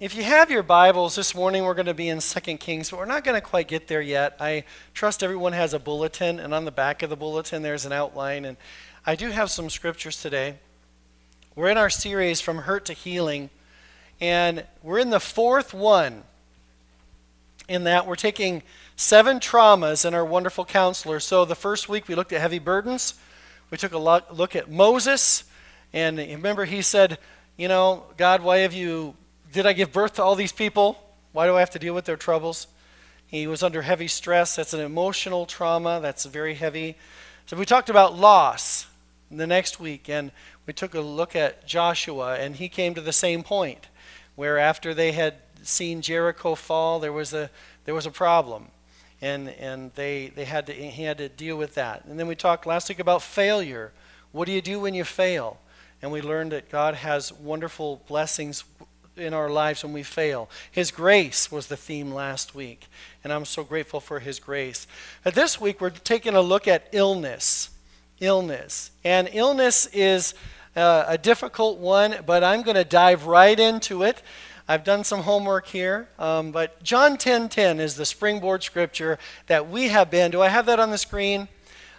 if you have your Bibles this morning, we're going to be in 2 Kings, but we're not going to quite get there yet. I trust everyone has a bulletin, and on the back of the bulletin, there's an outline. And I do have some scriptures today. We're in our series From Hurt to Healing, and we're in the fourth one. In that, we're taking seven traumas and our wonderful counselor. So the first week, we looked at heavy burdens. We took a look at Moses, and remember, he said, You know, God, why have you did I give birth to all these people? Why do I have to deal with their troubles? He was under heavy stress. That's an emotional trauma. That's very heavy. So we talked about loss the next week, and we took a look at Joshua, and he came to the same point, where after they had seen Jericho fall, there was a there was a problem, and and they they had to he had to deal with that. And then we talked last week about failure. What do you do when you fail? And we learned that God has wonderful blessings in our lives when we fail. His grace was the theme last week, and I'm so grateful for His grace. But this week, we're taking a look at illness. Illness. And illness is uh, a difficult one, but I'm going to dive right into it. I've done some homework here, um, but John 10:10 10, 10 is the springboard scripture that we have been. Do I have that on the screen?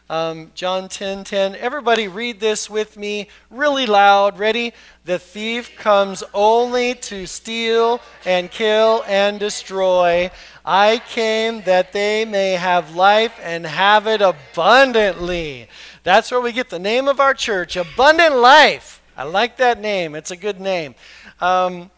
Um, John 10 10. Everybody read this with me really loud. Ready? The thief comes only to steal and kill and destroy. I came that they may have life and have it abundantly. That's where we get the name of our church, Abundant Life. I like that name, it's a good name. Um,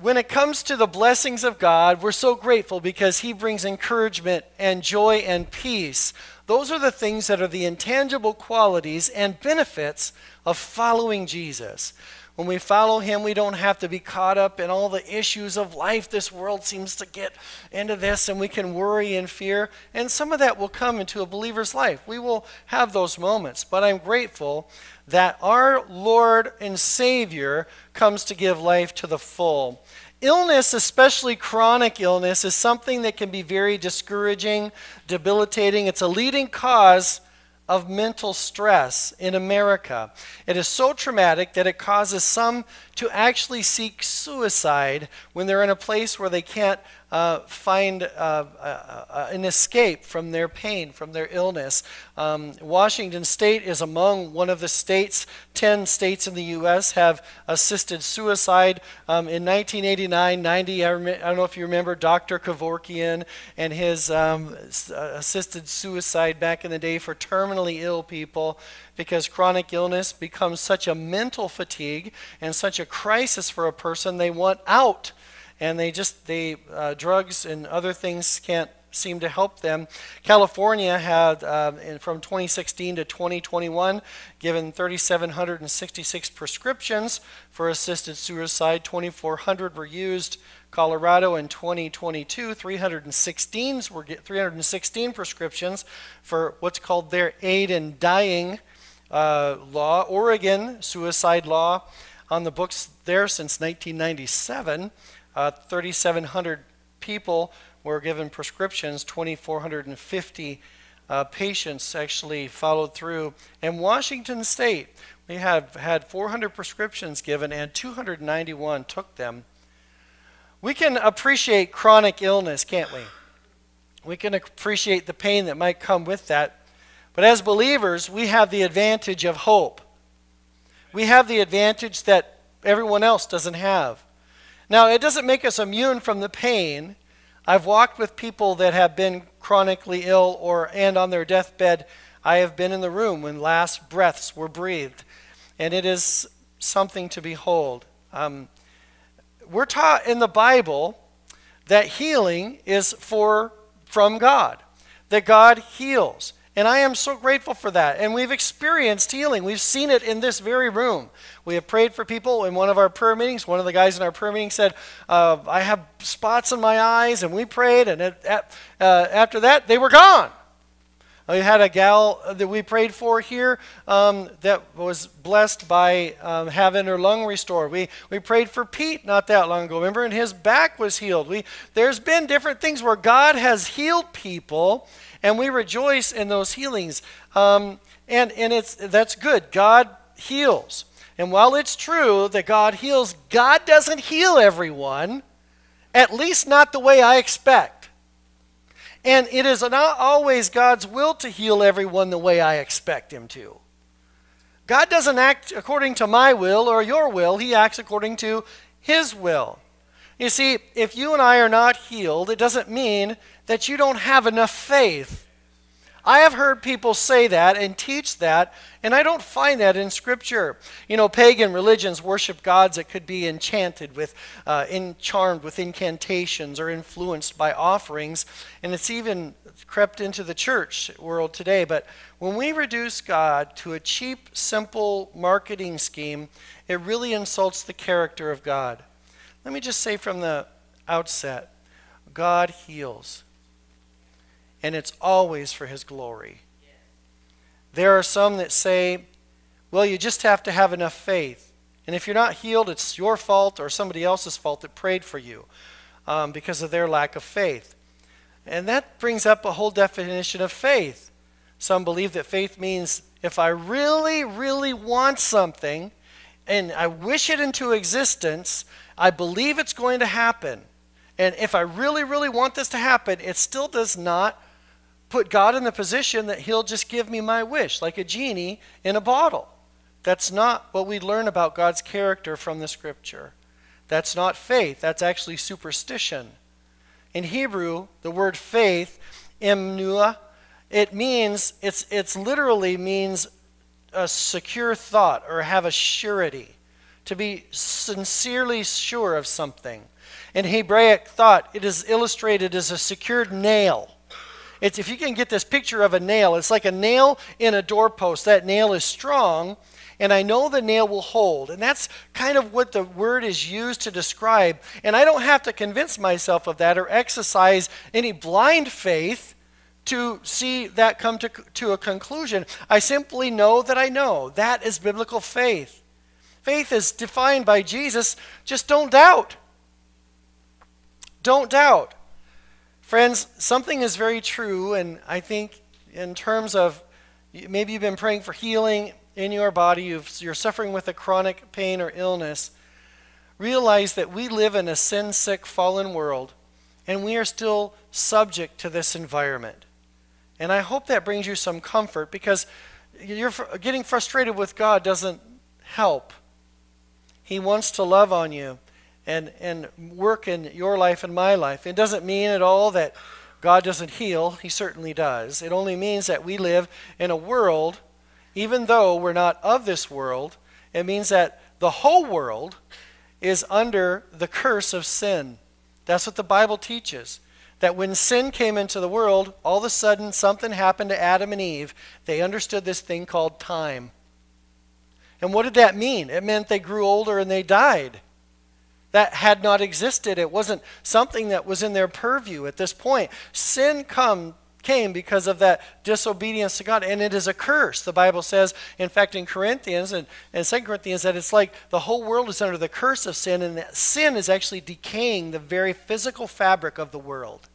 when it comes to the blessings of God, we're so grateful because He brings encouragement and joy and peace those are the things that are the intangible qualities and benefits of following Jesus. When we follow him, we don't have to be caught up in all the issues of life. This world seems to get into this, and we can worry and fear. And some of that will come into a believer's life. We will have those moments. But I'm grateful that our Lord and Savior comes to give life to the full. Illness, especially chronic illness, is something that can be very discouraging, debilitating. It's a leading cause of mental stress in America. It is so traumatic that it causes some to actually seek suicide when they're in a place where they can't uh, find uh, uh, uh, an escape from their pain, from their illness. Um, Washington State is among one of the states, 10 states in the U.S. have assisted suicide. Um, in 1989 90, I, rem- I, don't know if you remember Dr. Kevorkian and his um, uh, assisted suicide back in the day for terminally ill people because chronic illness becomes such a mental fatigue and such a crisis for a person, they want out and they just they uh, drugs and other things can't seem to help them. California had uh, from 2016 to 2021 given 3,766 prescriptions for assisted suicide. 2,400 were used. Colorado in 2022, 316 were 316 prescriptions for what's called their aid in dying uh, law. Oregon suicide law on the books there since 1997. Uh, 3,700 people were given prescriptions, 2,450 uh, patients actually followed through. In Washington State, we have had 400 prescriptions given and 291 took them. We can appreciate chronic illness, can't we? We can appreciate the pain that might come with that. But as believers, we have the advantage of hope. We have the advantage that everyone else doesn't have. Now, it doesn't make us immune from the pain. I've walked with people that have been chronically ill or and on their deathbed. I have been in the room when last breaths were breathed, and it is something to behold. Um, we're taught in the Bible that healing is for from God, that God heals. And I am so grateful for that. And we've experienced healing. We've seen it in this very room. We have prayed for people in one of our prayer meetings. One of the guys in our prayer meeting said, uh, I have spots in my eyes. And we prayed. And it, uh, after that, they were gone. We had a gal that we prayed for here um, that was blessed by um, having her lung restored. We, we prayed for Pete not that long ago, remember, and his back was healed. We, there's been different things where God has healed people and we rejoice in those healings. Um, and and it's, that's good. God heals. And while it's true that God heals, God doesn't heal everyone, at least not the way I expect. And it is not always God's will to heal everyone the way I expect Him to. God doesn't act according to my will or your will, He acts according to His will. You see, if you and I are not healed, it doesn't mean that you don't have enough faith I have heard people say that and teach that, and I don't find that in Scripture. You know, pagan religions worship gods that could be enchanted with, uh, in, charmed with incantations or influenced by offerings, and it's even crept into the church world today. But when we reduce God to a cheap, simple marketing scheme, it really insults the character of God. Let me just say from the outset God heals and it's always for His glory. There are some that say, well, you just have to have enough faith. And if you're not healed, it's your fault or somebody else's fault that prayed for you um, because of their lack of faith. And that brings up a whole definition of faith. Some believe that faith means if I really, really want something and I wish it into existence, I believe it's going to happen. And if I really, really want this to happen, it still does not put God in the position that He'll just give me my wish, like a genie in a bottle. That's not what we learn about God's character from the Scripture. That's not faith, that's actually superstition. In Hebrew, the word faith, emunah, it means, it's, it's literally means a secure thought or have a surety, to be sincerely sure of something. In Hebraic thought, it is illustrated as a secured nail it's, if you can get this picture of a nail, it's like a nail in a doorpost. That nail is strong, and I know the nail will hold. And that's kind of what the word is used to describe. And I don't have to convince myself of that or exercise any blind faith to see that come to, to a conclusion. I simply know that I know. That is biblical faith. Faith is defined by Jesus. Just don't doubt. Don't doubt. Friends, something is very true, and I think in terms of maybe you've been praying for healing in your body, you are suffering with a chronic pain or illness. Realize that we live in a sin sick, fallen world, and we are still subject to this environment. And I hope that brings you some comfort because you're getting frustrated with God doesn't help. He wants to love on you and, and work in your life and my life. It doesn't mean at all that God doesn't heal, He certainly does. It only means that we live in a world, even though we're not of this world, it means that the whole world is under the curse of sin. That's what the Bible teaches. That when sin came into the world, all of a sudden something happened to Adam and Eve. They understood this thing called time. And what did that mean? It meant they grew older and they died that had not existed. It wasn't something that was in their purview at this point. Sin come, came because of that disobedience to God, and it is a curse. The Bible says, in fact, in Corinthians and, and 2 Corinthians, that it's like the whole world is under the curse of sin, and that sin is actually decaying the very physical fabric of the world.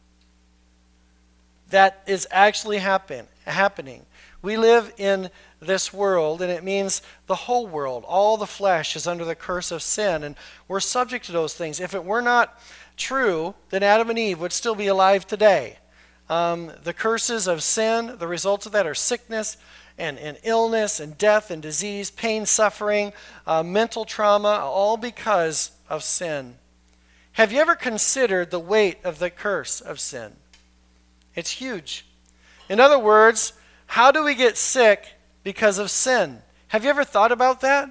That is actually happen, happening. We live in this world, and it means the whole world. All the flesh is under the curse of sin, and we're subject to those things. If it were not true, then Adam and Eve would still be alive today. Um, the curses of sin, the results of that are sickness and, and illness and death and disease, pain, suffering, uh, mental trauma, all because of sin. Have you ever considered the weight of the curse of sin? It's huge. In other words, how do we get sick because of sin? Have you ever thought about that?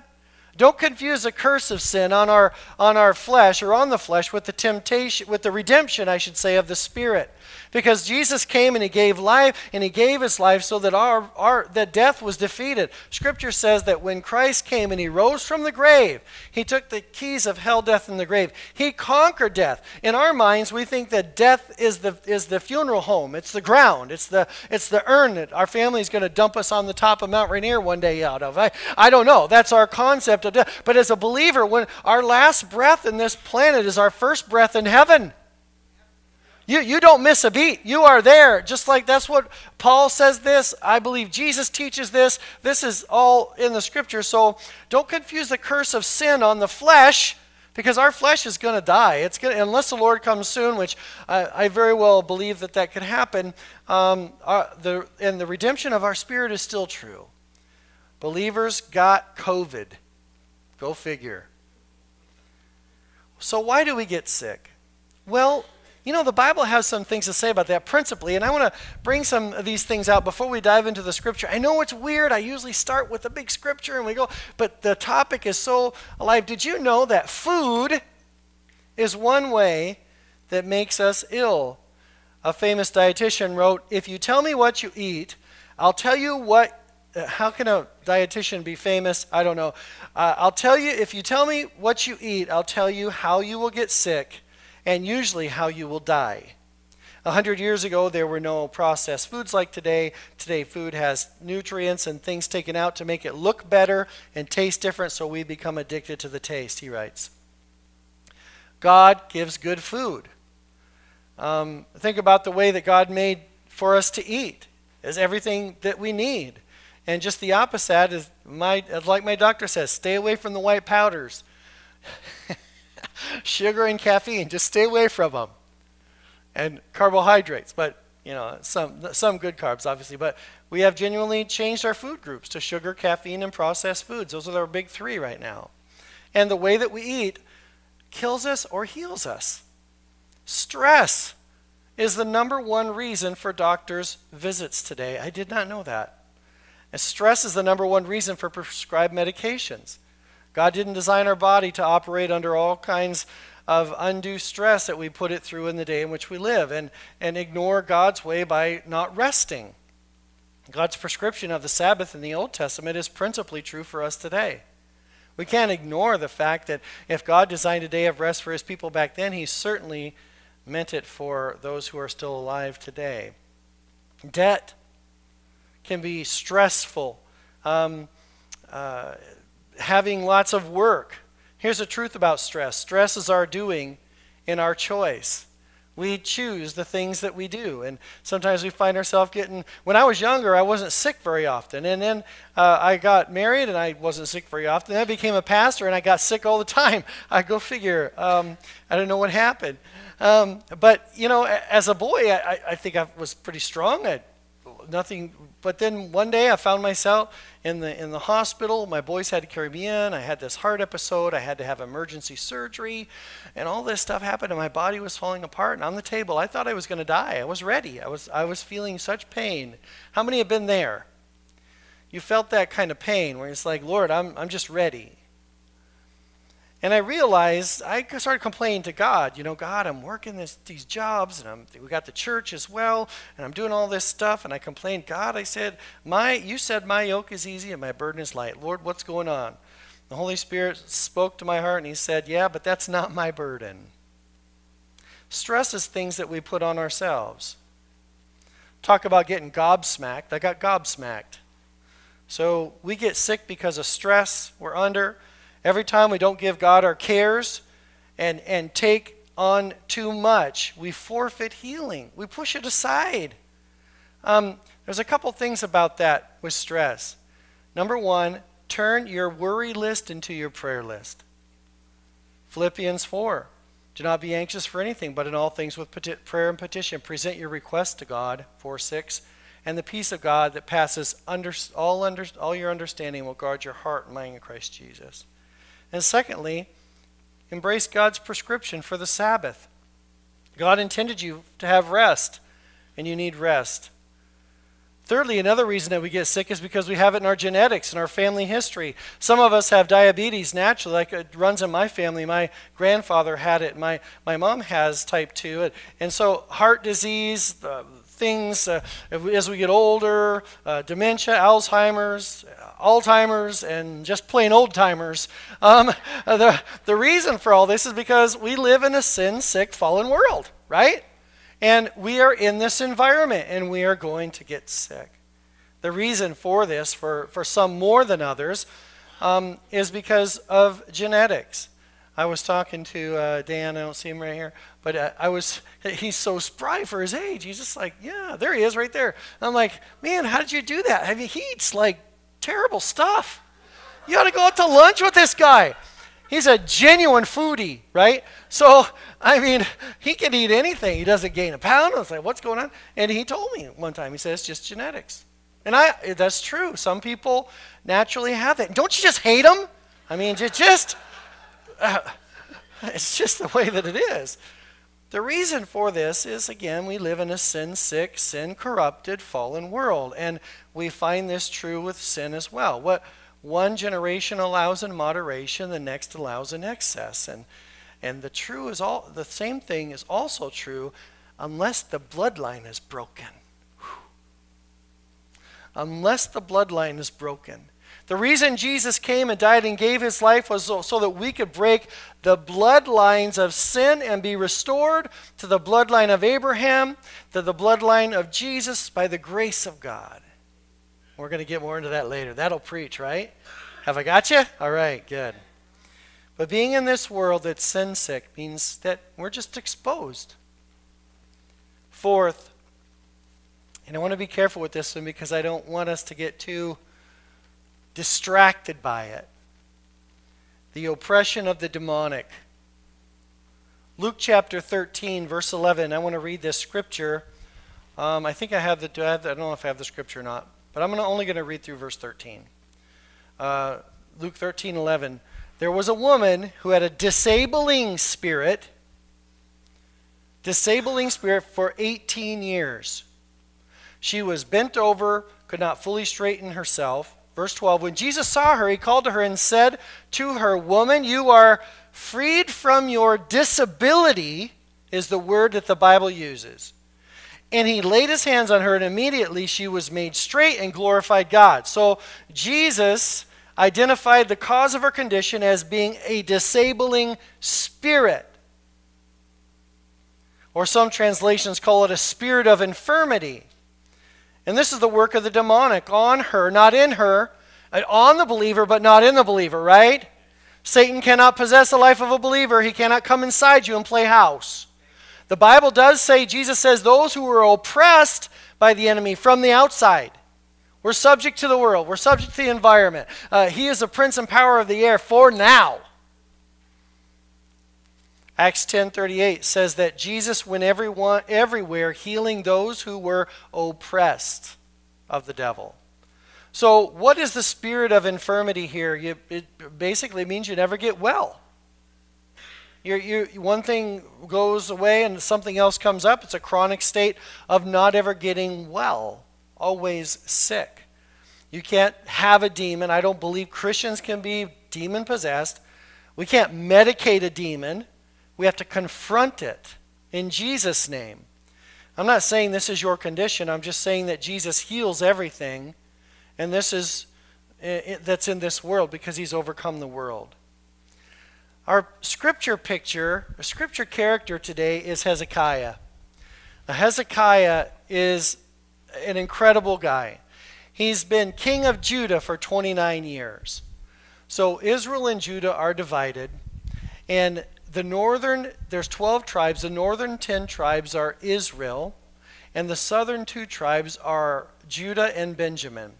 Don't confuse the curse of sin on our on our flesh or on the flesh with the temptation with the redemption I should say of the spirit. Because Jesus came and he gave life and he gave his life so that our, our that death was defeated. Scripture says that when Christ came and he rose from the grave, he took the keys of hell, death, and the grave. He conquered death. In our minds, we think that death is the is the funeral home. It's the ground. It's the it's the urn that our family is going to dump us on the top of Mount Rainier one day out of. I, I don't know. That's our concept of death. But as a believer, when our last breath in this planet is our first breath in heaven. You, you don't miss a beat. You are there. Just like that's what Paul says this. I believe Jesus teaches this. This is all in the scripture. So don't confuse the curse of sin on the flesh because our flesh is going to die. It's going unless the Lord comes soon, which I, I very well believe that that could happen. Um, our, the, and the redemption of our spirit is still true. Believers got COVID. Go figure. So why do we get sick? Well, you know, the Bible has some things to say about that principally, and I want to bring some of these things out before we dive into the scripture. I know it's weird. I usually start with a big scripture and we go, but the topic is so alive. Did you know that food is one way that makes us ill? A famous dietitian wrote, If you tell me what you eat, I'll tell you what. Uh, how can a dietitian be famous? I don't know. Uh, I'll tell you, if you tell me what you eat, I'll tell you how you will get sick and usually how you will die. A hundred years ago, there were no processed foods like today. Today, food has nutrients and things taken out to make it look better and taste different, so we become addicted to the taste, he writes. God gives good food. Um, think about the way that God made for us to eat, is everything that we need. And just the opposite is my, like my doctor says, stay away from the white powders. sugar and caffeine, just stay away from them. And carbohydrates, but you know, some some good carbs obviously, but we have genuinely changed our food groups to sugar, caffeine, and processed foods. Those are our big 3 right now. And the way that we eat kills us or heals us. Stress is the number one reason for doctors' visits today. I did not know that. And stress is the number one reason for prescribed medications. God didn't design our body to operate under all kinds of undue stress that we put it through in the day in which we live and, and ignore God's way by not resting. God's prescription of the Sabbath in the Old Testament is principally true for us today. We can't ignore the fact that if God designed a day of rest for his people back then, he certainly meant it for those who are still alive today. Debt can be stressful. Um, uh, having lots of work. Here's the truth about stress stress is our doing in our choice. We choose the things that we do. And sometimes we find ourselves getting. When I was younger, I wasn't sick very often. And then uh, I got married and I wasn't sick very often. Then I became a pastor and I got sick all the time. I go figure. Um, I don't know what happened. Um, but, you know, as a boy, I, I think I was pretty strong. I, nothing. But then one day I found myself in the in the hospital. My boys had to carry me in. I had this heart episode. I had to have emergency surgery, and all this stuff happened, and my body was falling apart. And on the table, I thought I was going to die. I was ready. I was I was feeling such pain. How many have been there? You felt that kind of pain where it's like, Lord, I'm I'm just ready. And I realized I started complaining to God, you know, God, I'm working this, these jobs, and I'm, we got the church as well, and I'm doing all this stuff. And I complained, God, I said, my, you said my yoke is easy and my burden is light. Lord, what's going on? The Holy Spirit spoke to my heart, and He said, Yeah, but that's not my burden. Stress is things that we put on ourselves. Talk about getting gobsmacked. I got gobsmacked. So we get sick because of stress we're under. Every time we don't give God our cares and, and take on too much, we forfeit healing. We push it aside. Um, there's a couple things about that with stress. Number one, turn your worry list into your prayer list. Philippians 4. Do not be anxious for anything, but in all things with prayer and petition, present your requests to God. 4 6. And the peace of God that passes under, all, under, all your understanding will guard your heart and mind in Christ Jesus. And secondly, embrace God's prescription for the Sabbath. God intended you to have rest, and you need rest. Thirdly, another reason that we get sick is because we have it in our genetics, in our family history. Some of us have diabetes naturally, like it runs in my family. My grandfather had it. My, my mom has type 2. And so, heart disease, uh, things uh, as we get older, uh, dementia, Alzheimer's, Alzheimer's, and just plain old timers. Um, the, the reason for all this is because we live in a sin sick, fallen world, right? And we are in this environment and we are going to get sick. The reason for this, for, for some more than others, um, is because of genetics. I was talking to uh, Dan. I don't see him right here, but uh, I was. He's so spry for his age. He's just like, yeah, there he is, right there. And I'm like, man, how did you do that? I mean, he eats like terrible stuff. You ought to go out to lunch with this guy. He's a genuine foodie, right? So, I mean, he can eat anything. He doesn't gain a pound. I was like, what's going on? And he told me one time, he says, it's just genetics. And I, that's true. Some people naturally have that. Don't you just hate them? I mean, you just, uh, it's just the way that it is. The reason for this is, again, we live in a sin sick, sin corrupted, fallen world. And we find this true with sin as well. What one generation allows in moderation, the next allows in excess. And, and the true is all, the same thing is also true unless the bloodline is broken unless the bloodline is broken. The reason Jesus came and died and gave his life was so, so, that we could break the bloodlines of sin and be restored to the bloodline of Abraham, to the bloodline of Jesus by the grace of God. We're going to get more into that later. That'll preach, right? Have I got you? All right, good. But being in this world that's sin sick means that we're just exposed. Fourth, and I want to be careful with this one because I don't want us to get too distracted by it. The oppression of the demonic. Luke chapter 13, verse 11. I want to read this scripture. Um, I think I have the. I, have the, I don't know if I have the scripture or not, but I'm gonna, only going to read through verse 13. Uh, Luke 13, 11. There was a woman who had a disabling spirit, disabling spirit for 18 years. She was bent over, could not fully straighten herself. Verse 12 When Jesus saw her, he called to her and said to her, Woman, you are freed from your disability, is the word that the Bible uses. And he laid his hands on her, and immediately she was made straight and glorified God. So Jesus identified the cause of her condition as being a disabling spirit. Or some translations call it a spirit of infirmity. And this is the work of the demonic on her, not in her, on the believer, but not in the believer, right? Satan cannot possess the life of a believer. He cannot come inside you and play house. The Bible does say, Jesus says, those who are oppressed by the enemy from the outside. We're subject to the world. We're subject to the environment. Uh, he is the prince and power of the air for now. Acts 10:38 says that Jesus went everyone, everywhere healing those who were oppressed of the devil. So, what is the spirit of infirmity here? You, it basically means you never get well. You're, you one thing goes away and something else comes up. It's a chronic state of not ever getting well, always sick. You can't have a demon. I don't believe Christians can be demon possessed. We can't medicate a demon. We have to confront it in Jesus' name. I'm not saying this is your condition. I'm just saying that Jesus heals everything, and this is it, that's in this world because he's overcome the world. Our scripture picture, a scripture character today is Hezekiah. Now, Hezekiah is an incredible guy. He's been king of Judah for 29 years. So Israel and Judah are divided, and the northern, there's 12 tribes. The northern 10 tribes are Israel, and the southern two tribes are Judah and Benjamin.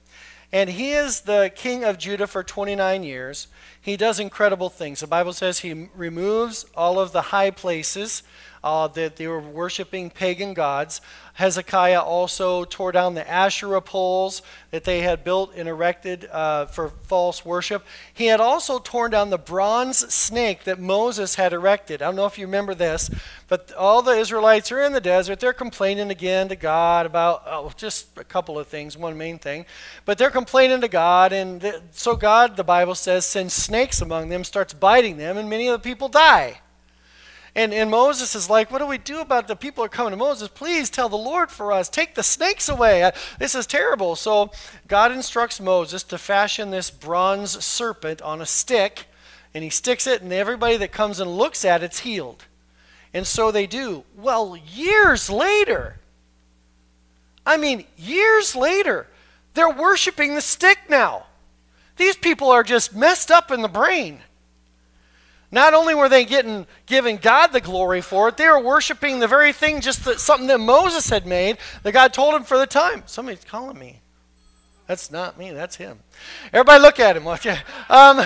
And he is the king of Judah for 29 years. He does incredible things. The Bible says he removes all of the high places uh, that they were worshiping pagan gods. Hezekiah also tore down the Asherah poles that they had built and erected uh, for false worship. He had also torn down the bronze snake that Moses had erected. I don't know if you remember this, but all the Israelites are in the desert. They're complaining again to God about oh, just a couple of things, one main thing. But they're complaining to God, and th- so God, the Bible says, sends snakes among them, starts biting them, and many of the people die. And, and Moses is like, What do we do about the people are coming to Moses? Please tell the Lord for us. Take the snakes away. This is terrible. So God instructs Moses to fashion this bronze serpent on a stick, and he sticks it, and everybody that comes and looks at it's healed. And so they do. Well, years later, I mean, years later, they're worshiping the stick now. These people are just messed up in the brain. Not only were they getting giving God the glory for it, they were worshiping the very thing, just something that Moses had made that God told him for the time. Somebody's calling me. That's not me. That's him. Everybody, look at him. Watch um,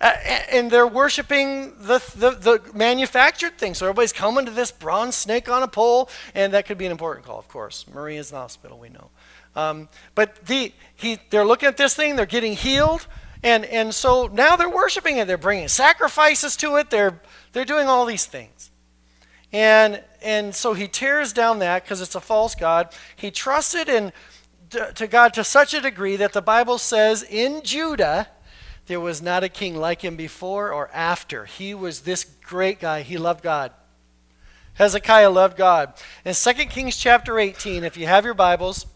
and they're worshiping the, the, the, manufactured thing. So everybody's coming to this bronze snake on a pole, and that could be an important call, of course. Maria's in the hospital, we know. Um, but the, he, they're looking at this thing, they're getting healed. And, and so now they're worshiping it. They're bringing sacrifices to it. They're, they're doing all these things. And, and so he tears down that because it's a false God. He trusted in, to God to such a degree that the Bible says in Judah, there was not a king like him before or after. He was this great guy. He loved God. Hezekiah loved God. In 2 Kings chapter 18, if you have your Bibles,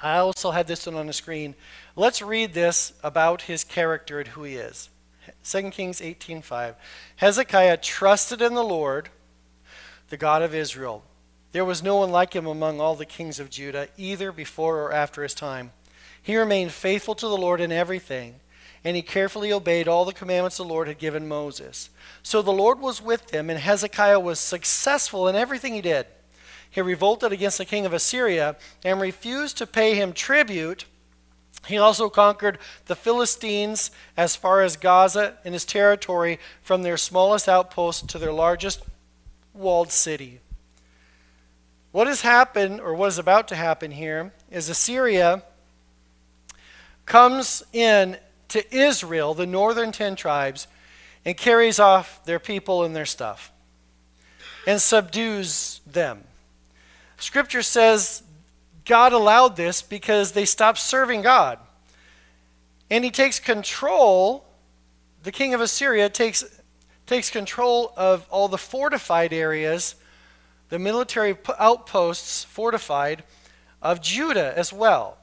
I also had this one on the screen. Let's read this about his character and who he is. 2 Kings 18:5. Hezekiah trusted in the Lord, the God of Israel. There was no one like him among all the kings of Judah, either before or after his time. He remained faithful to the Lord in everything, and he carefully obeyed all the commandments the Lord had given Moses. So the Lord was with him, and Hezekiah was successful in everything he did. He revolted against the king of Assyria and refused to pay him tribute he also conquered the Philistines as far as Gaza and his territory, from their smallest outpost to their largest walled city. What has happened, or what is about to happen here, is Assyria comes in to Israel, the northern ten tribes, and carries off their people and their stuff and subdues them. Scripture says God allowed this because they stopped serving God. And he takes control, the king of Assyria takes, takes control of all the fortified areas, the military outposts fortified of Judah as well.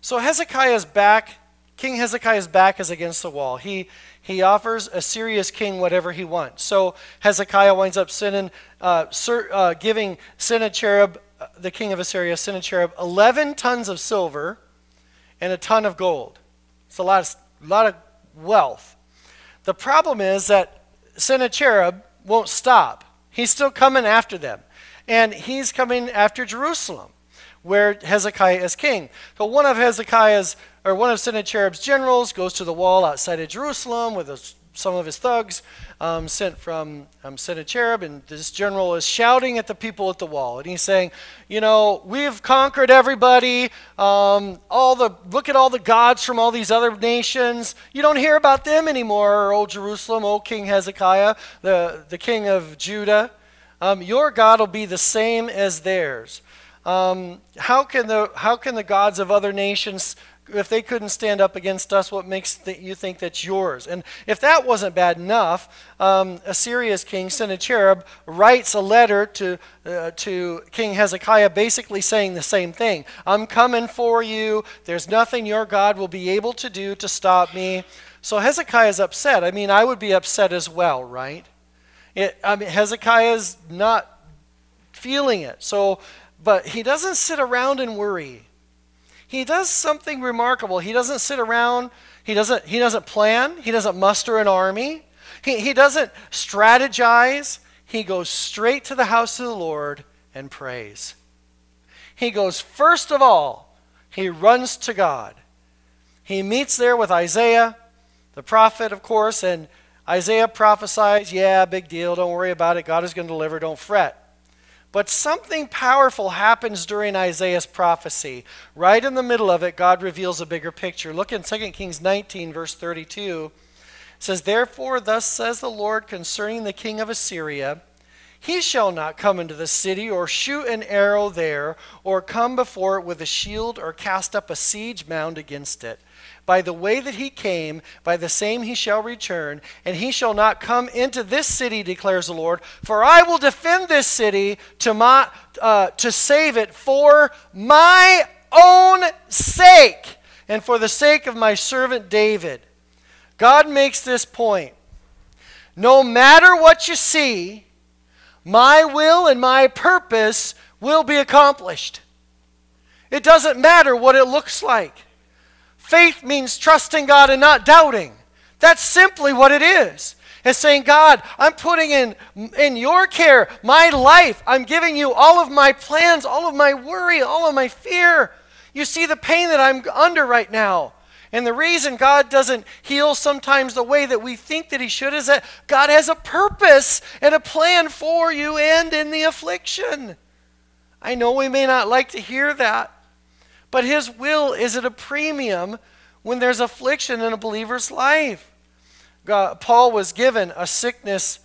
So Hezekiah's back, King Hezekiah's back is against the wall. He, he offers Assyria's king whatever he wants. So Hezekiah winds up sending, uh, uh, giving Sennacherib the king of Assyria, Sennacherib, 11 tons of silver and a ton of gold. It's a lot of, lot of wealth. The problem is that Sennacherib won't stop. He's still coming after them. And he's coming after Jerusalem, where Hezekiah is king. So one of Hezekiah's, or one of Sennacherib's generals goes to the wall outside of Jerusalem with a some of his thugs um, sent from um, Sennacherib, and this general is shouting at the people at the wall, and he's saying, "You know, we've conquered everybody. Um, all the look at all the gods from all these other nations. You don't hear about them anymore, O Jerusalem, O King Hezekiah, the the king of Judah. Um, your God will be the same as theirs." Um, how can the how can the gods of other nations if they couldn't stand up against us, what makes th- you think that's yours? And if that wasn't bad enough, um, Assyria's king Sennacherib writes a letter to, uh, to King Hezekiah basically saying the same thing I'm coming for you. There's nothing your God will be able to do to stop me. So Hezekiah is upset. I mean, I would be upset as well, right? It, I mean, Hezekiah's not feeling it. So, but he doesn't sit around and worry he does something remarkable. He doesn't sit around, he doesn't, he doesn't plan, he doesn't muster an army, he, he doesn't strategize. He goes straight to the house of the Lord and prays. He goes, first of all, he runs to God. He meets there with Isaiah, the prophet, of course, and Isaiah prophesies, yeah, big deal, don't worry about it. God is going to deliver, don't fret. But something powerful happens during Isaiah's prophecy. Right in the middle of it, God reveals a bigger picture. Look in 2 Kings 19, verse 32. It says, Therefore, thus says the Lord concerning the king of Assyria He shall not come into the city, or shoot an arrow there, or come before it with a shield, or cast up a siege mound against it. By the way that he came, by the same he shall return, and he shall not come into this city, declares the Lord. For I will defend this city to, my, uh, to save it for my own sake, and for the sake of my servant David. God makes this point. No matter what you see, my will and my purpose will be accomplished. It doesn't matter what it looks like. Faith means trusting God and not doubting. That's simply what it is. It's saying, God, I'm putting in, in your care my life. I'm giving you all of my plans, all of my worry, all of my fear. You see the pain that I'm under right now. And the reason God doesn't heal sometimes the way that we think that He should is that God has a purpose and a plan for you and in the affliction. I know we may not like to hear that, but His will is at a premium when there's affliction in a believer's life. God, Paul was given a sickness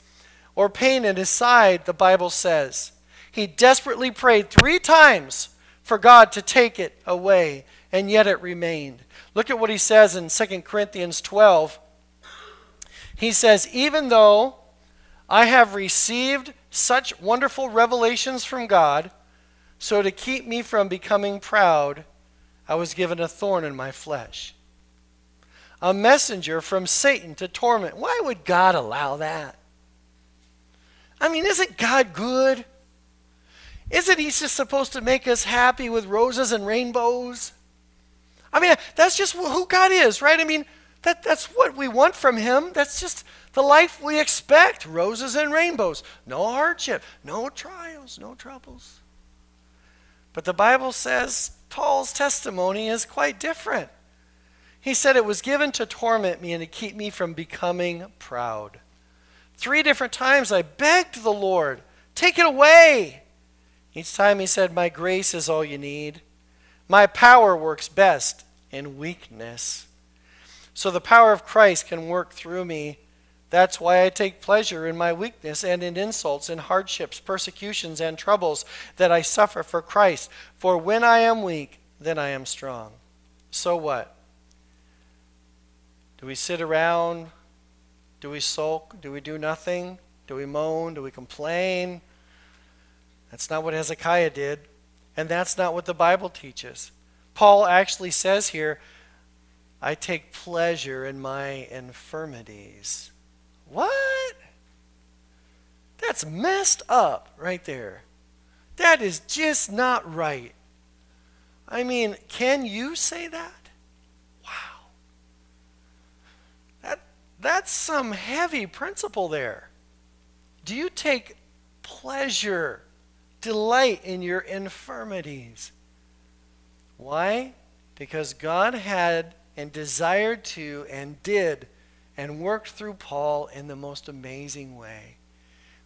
or pain in his side, the Bible says. He desperately prayed three times for God to take it away, and yet it remained. Look at what he says in 2 Corinthians 12. He says, Even though I have received such wonderful revelations from God, so to keep me from becoming proud, I was given a thorn in my flesh. A messenger from Satan to torment. Why would God allow that? I mean, isn't God good? Isn't He just supposed to make us happy with roses and rainbows? I mean, that's just who God is, right? I mean, that, that's what we want from Him. That's just the life we expect roses and rainbows. No hardship, no trials, no troubles. But the Bible says Paul's testimony is quite different. He said it was given to torment me and to keep me from becoming proud. Three different times I begged the Lord, take it away. Each time he said, My grace is all you need. My power works best in weakness. So the power of Christ can work through me. That's why I take pleasure in my weakness and in insults and hardships, persecutions and troubles that I suffer for Christ. For when I am weak, then I am strong. So what? Do we sit around? Do we sulk? Do we do nothing? Do we moan? Do we complain? That's not what Hezekiah did. And that's not what the Bible teaches. Paul actually says here, I take pleasure in my infirmities. What? That's messed up right there. That is just not right. I mean, can you say that? Wow. That, that's some heavy principle there. Do you take pleasure delight in your infirmities. Why? Because God had and desired to and did and worked through Paul in the most amazing way.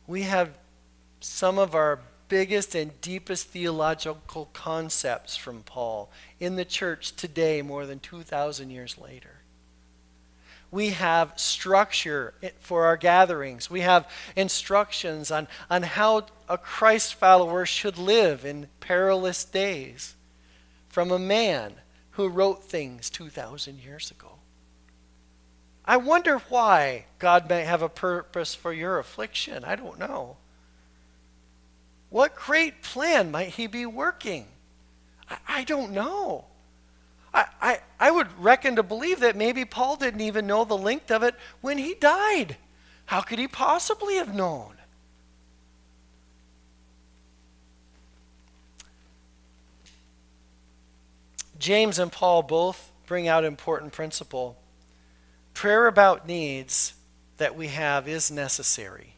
We have some of our biggest and deepest theological concepts from Paul in the church today, more than 2,000 years later we have structure for our gatherings. We have instructions on, on how a Christ follower should live in perilous days from a man who wrote things 2,000 years ago. I wonder why God may have a purpose for your affliction. I don't know. What great plan might He be working? I, I don't know. I, I, I would reckon to believe that maybe Paul didn't even know the length of it when he died. How could he possibly have known? James and Paul both bring out important principle. Prayer about needs that we have is necessary.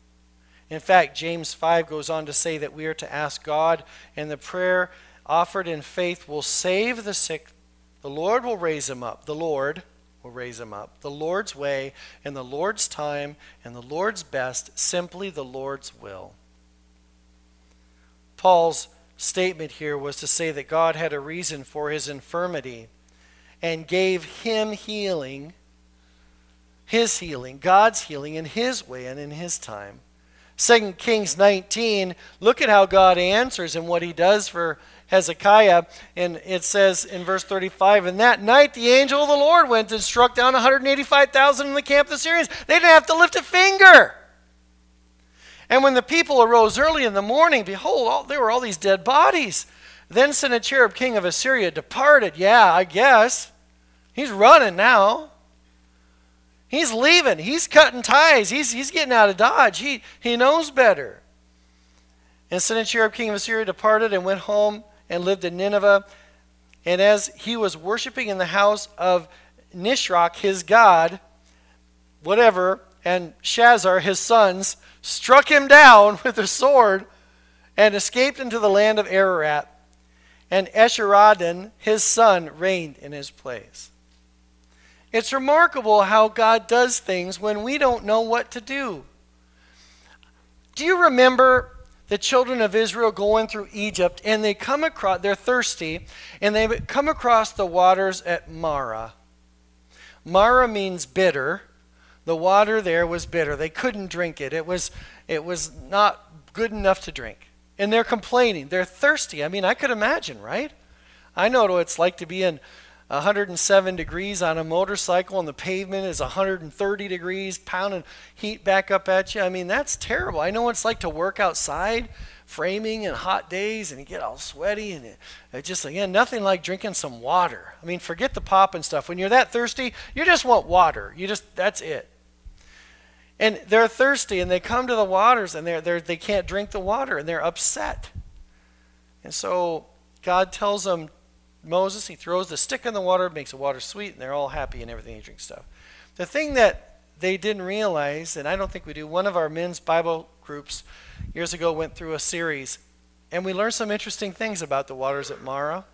In fact, James 5 goes on to say that we are to ask God, and the prayer offered in faith will save the sick the Lord will raise him up. The Lord will raise him up. The Lord's way and the Lord's time and the Lord's best, simply the Lord's will. Paul's statement here was to say that God had a reason for his infirmity and gave him healing, his healing, God's healing in his way and in his time. 2 Kings 19, look at how God answers and what he does for Hezekiah. And it says in verse 35, And that night the angel of the Lord went and struck down 185,000 in the camp of the Syrians. They didn't have to lift a finger. And when the people arose early in the morning, behold, all, there were all these dead bodies. Then Sennacherib, king of Assyria, departed. Yeah, I guess. He's running now. He's leaving. He's cutting ties. He's, he's getting out of Dodge. He, he knows better. And Sennacherib, king of Assyria, departed and went home and lived in Nineveh. And as he was worshiping in the house of Nisroch, his god, whatever, and Sharezer, his sons, struck him down with a sword and escaped into the land of Ararat. And Esarhaddon, his son, reigned in his place. It's remarkable how God does things when we don't know what to do. Do you remember the children of Israel going through Egypt and they come across, they're thirsty, and they come across the waters at Mara. Mara means bitter. The water there was bitter. They couldn't drink it. It was, it was not good enough to drink. And they're complaining. They're thirsty. I mean, I could imagine, right? I know what it's like to be in 107 degrees on a motorcycle and the pavement is 130 degrees, pounding heat back up at you. I mean, that's terrible. I know what it's like to work outside framing and hot days and you get all sweaty and it, it just again nothing like drinking some water. I mean forget the pop and stuff. When you're that thirsty you just want water. You just that's it. And they're thirsty and they come to the waters and they're, they're, they can't drink the water and they're upset. And so god tells them moses he throws the stick in the water makes the water sweet and they're all happy and everything they drink stuff the thing that they didn't realize and i don't think we do one of our men's bible groups years ago went through a series, and we learned some interesting things about the waters at Marah.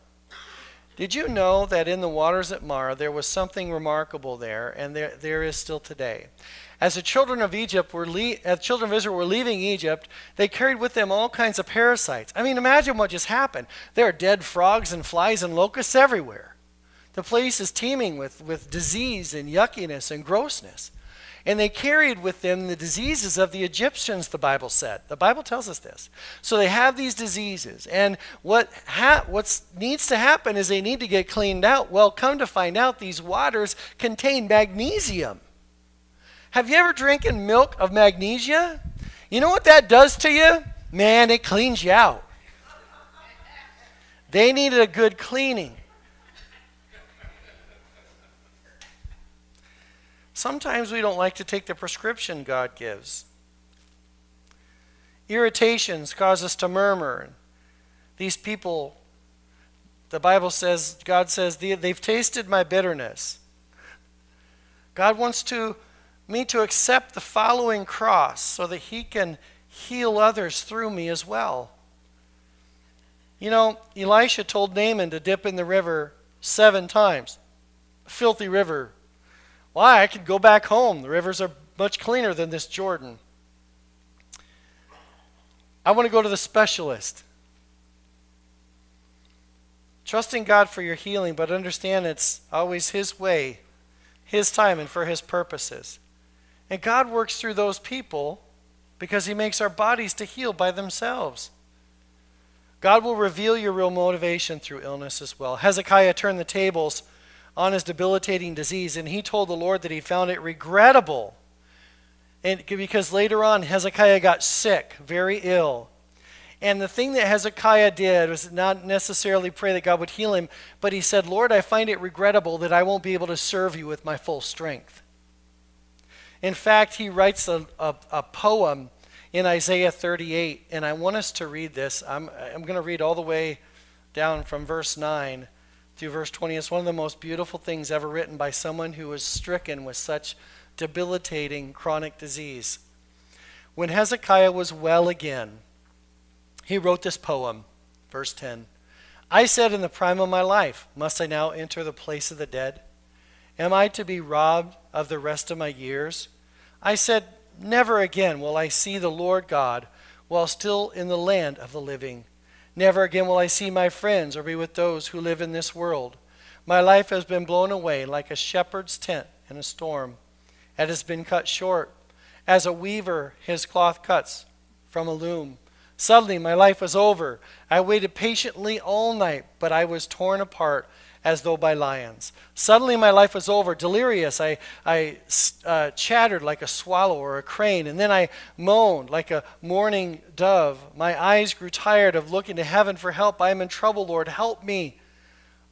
Did you know that in the waters at Marah there was something remarkable there, and there, there is still today? As the children of Egypt were le- as children of Israel were leaving Egypt, they carried with them all kinds of parasites. I mean, imagine what just happened. There are dead frogs and flies and locusts everywhere. The place is teeming with, with disease and yuckiness and grossness. And they carried with them the diseases of the Egyptians, the Bible said. The Bible tells us this. So they have these diseases. And what ha- needs to happen is they need to get cleaned out. Well, come to find out, these waters contain magnesium. Have you ever drinking milk of magnesia? You know what that does to you? Man, it cleans you out. They needed a good cleaning. Sometimes we don't like to take the prescription God gives. Irritations cause us to murmur. These people, the Bible says, God says, they've tasted my bitterness. God wants to me to accept the following cross so that he can heal others through me as well. You know, Elisha told Naaman to dip in the river seven times. Filthy river, why? I could go back home. The rivers are much cleaner than this Jordan. I want to go to the specialist. Trusting God for your healing, but understand it's always His way, His time, and for His purposes. And God works through those people because He makes our bodies to heal by themselves. God will reveal your real motivation through illness as well. Hezekiah turned the tables on his debilitating disease, and he told the Lord that he found it regrettable. And because later on Hezekiah got sick, very ill. And the thing that Hezekiah did was not necessarily pray that God would heal him, but he said, Lord, I find it regrettable that I won't be able to serve you with my full strength. In fact, he writes a, a, a poem in Isaiah 38, and I want us to read this. I'm, I'm going to read all the way down from verse 9 through verse 20. It's one of the most beautiful things ever written by someone who was stricken with such debilitating chronic disease. When Hezekiah was well again, he wrote this poem, verse 10. I said in the prime of my life, Must I now enter the place of the dead? Am I to be robbed of the rest of my years? I said, Never again will I see the Lord God while still in the land of the living. Never again will I see my friends or be with those who live in this world. My life has been blown away like a shepherd's tent in a storm. It has been cut short, as a weaver his cloth cuts from a loom. Suddenly my life was over. I waited patiently all night, but I was torn apart as though by lions. Suddenly my life was over. Delirious, I, I uh, chattered like a swallow or a crane, and then I moaned like a mourning dove. My eyes grew tired of looking to heaven for help. I am in trouble, Lord. Help me.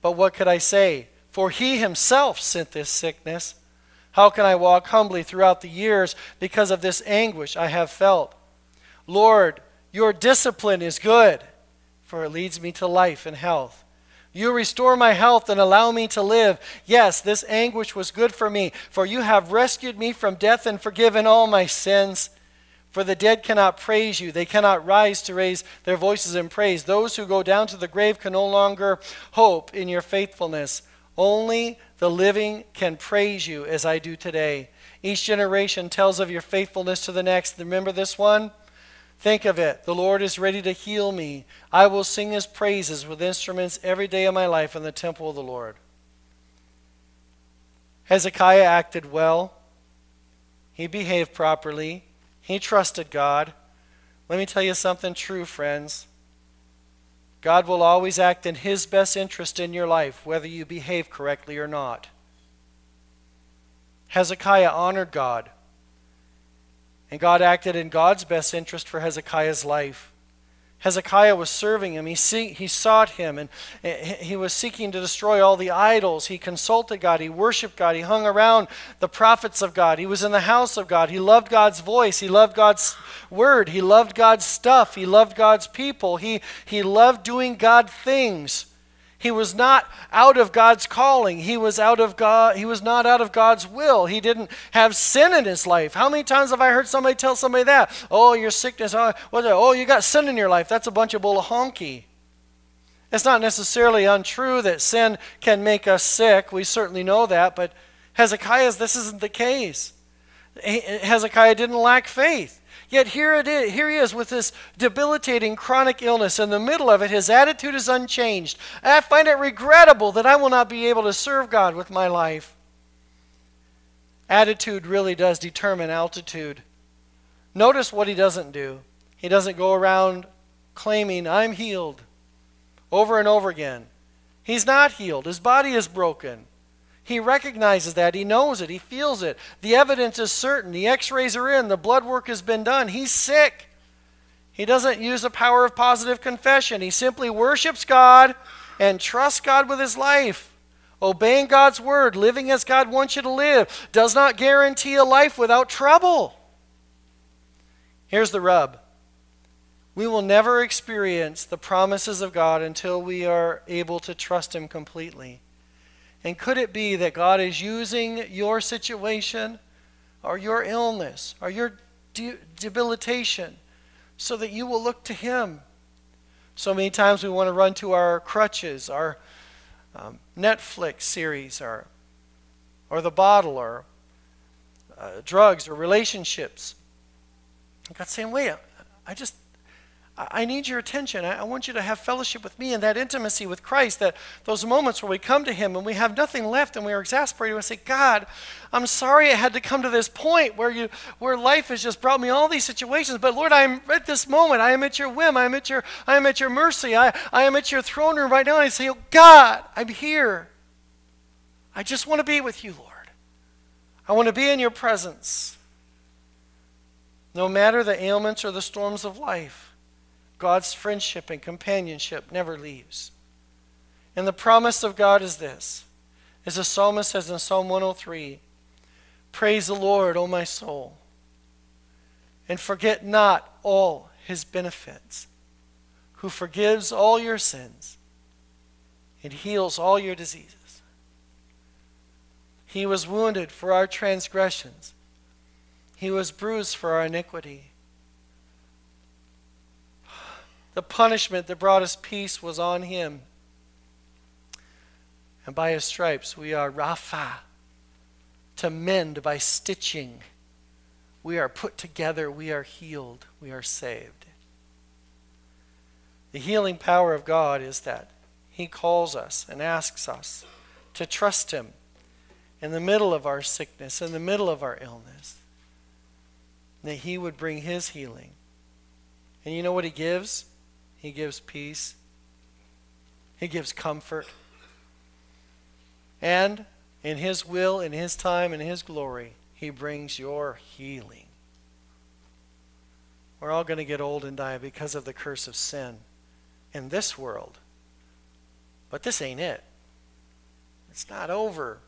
But what could I say? For he himself sent this sickness. How can I walk humbly throughout the years because of this anguish I have felt? Lord, your discipline is good, for it leads me to life and health. You restore my health and allow me to live. Yes, this anguish was good for me, for you have rescued me from death and forgiven all my sins. For the dead cannot praise you, they cannot rise to raise their voices in praise. Those who go down to the grave can no longer hope in your faithfulness. Only the living can praise you as I do today. Each generation tells of your faithfulness to the next. Remember this one? Think of it. The Lord is ready to heal me. I will sing his praises with instruments every day of my life in the temple of the Lord. Hezekiah acted well. He behaved properly. He trusted God. Let me tell you something true, friends. God will always act in his best interest in your life, whether you behave correctly or not. Hezekiah honored God. And God acted in God's best interest for Hezekiah's life. Hezekiah was serving him. He, see, he sought him and he was seeking to destroy all the idols. He consulted God. He worshiped God. He hung around the prophets of God. He was in the house of God. He loved God's voice. He loved God's word. He loved God's stuff. He loved God's people. He, he loved doing God things. He was not out of God's calling. He was out of God. He was not out of God's will. He didn't have sin in his life. How many times have I heard somebody tell somebody that? Oh, your sickness. Oh, oh you got sin in your life. That's a bunch of bull honky. It's not necessarily untrue that sin can make us sick. We certainly know that, but Hezekiah's this isn't the case. Hezekiah didn't lack faith. Yet here it is, here he is with this debilitating chronic illness. In the middle of it, his attitude is unchanged. I find it regrettable that I will not be able to serve God with my life. Attitude really does determine altitude. Notice what he doesn't do. He doesn't go around claiming, I'm healed, over and over again. He's not healed. His body is broken. He recognizes that. He knows it. He feels it. The evidence is certain. The x rays are in. The blood work has been done. He's sick. He doesn't use the power of positive confession. He simply worships God and trusts God with his life. Obeying God's word, living as God wants you to live, does not guarantee a life without trouble. Here's the rub we will never experience the promises of God until we are able to trust Him completely. And could it be that God is using your situation or your illness or your de- debilitation so that you will look to Him? So many times we want to run to our crutches, our um, Netflix series, or, or the bottle, or uh, drugs, or relationships. God's saying, wait, I just I need your attention. I want you to have fellowship with me and that intimacy with Christ, that those moments where we come to Him and we have nothing left and we are exasperated. We say, God, I'm sorry I had to come to this point where you where life has just brought me all these situations. But Lord, I'm at this moment. I am at your whim. I am at your I am at your mercy. I, I am at your throne room right now. And I say, Oh God, I'm here. I just want to be with you, Lord. I want to be in your presence. No matter the ailments or the storms of life. God's friendship and companionship never leaves. And the promise of God is this. As the psalmist says in Psalm 103 Praise the Lord, O my soul, and forget not all his benefits, who forgives all your sins and heals all your diseases. He was wounded for our transgressions, he was bruised for our iniquity. The punishment that brought us peace was on him. And by his stripes we are Rapha, to mend by stitching. We are put together, we are healed, we are saved. The healing power of God is that he calls us and asks us to trust him in the middle of our sickness, in the middle of our illness, that he would bring his healing. And you know what he gives? He gives peace, He gives comfort. And in His will, in His time, in His glory, He brings your healing. We're all going to get old and die because of the curse of sin in this world. But this ain't it. It's not over.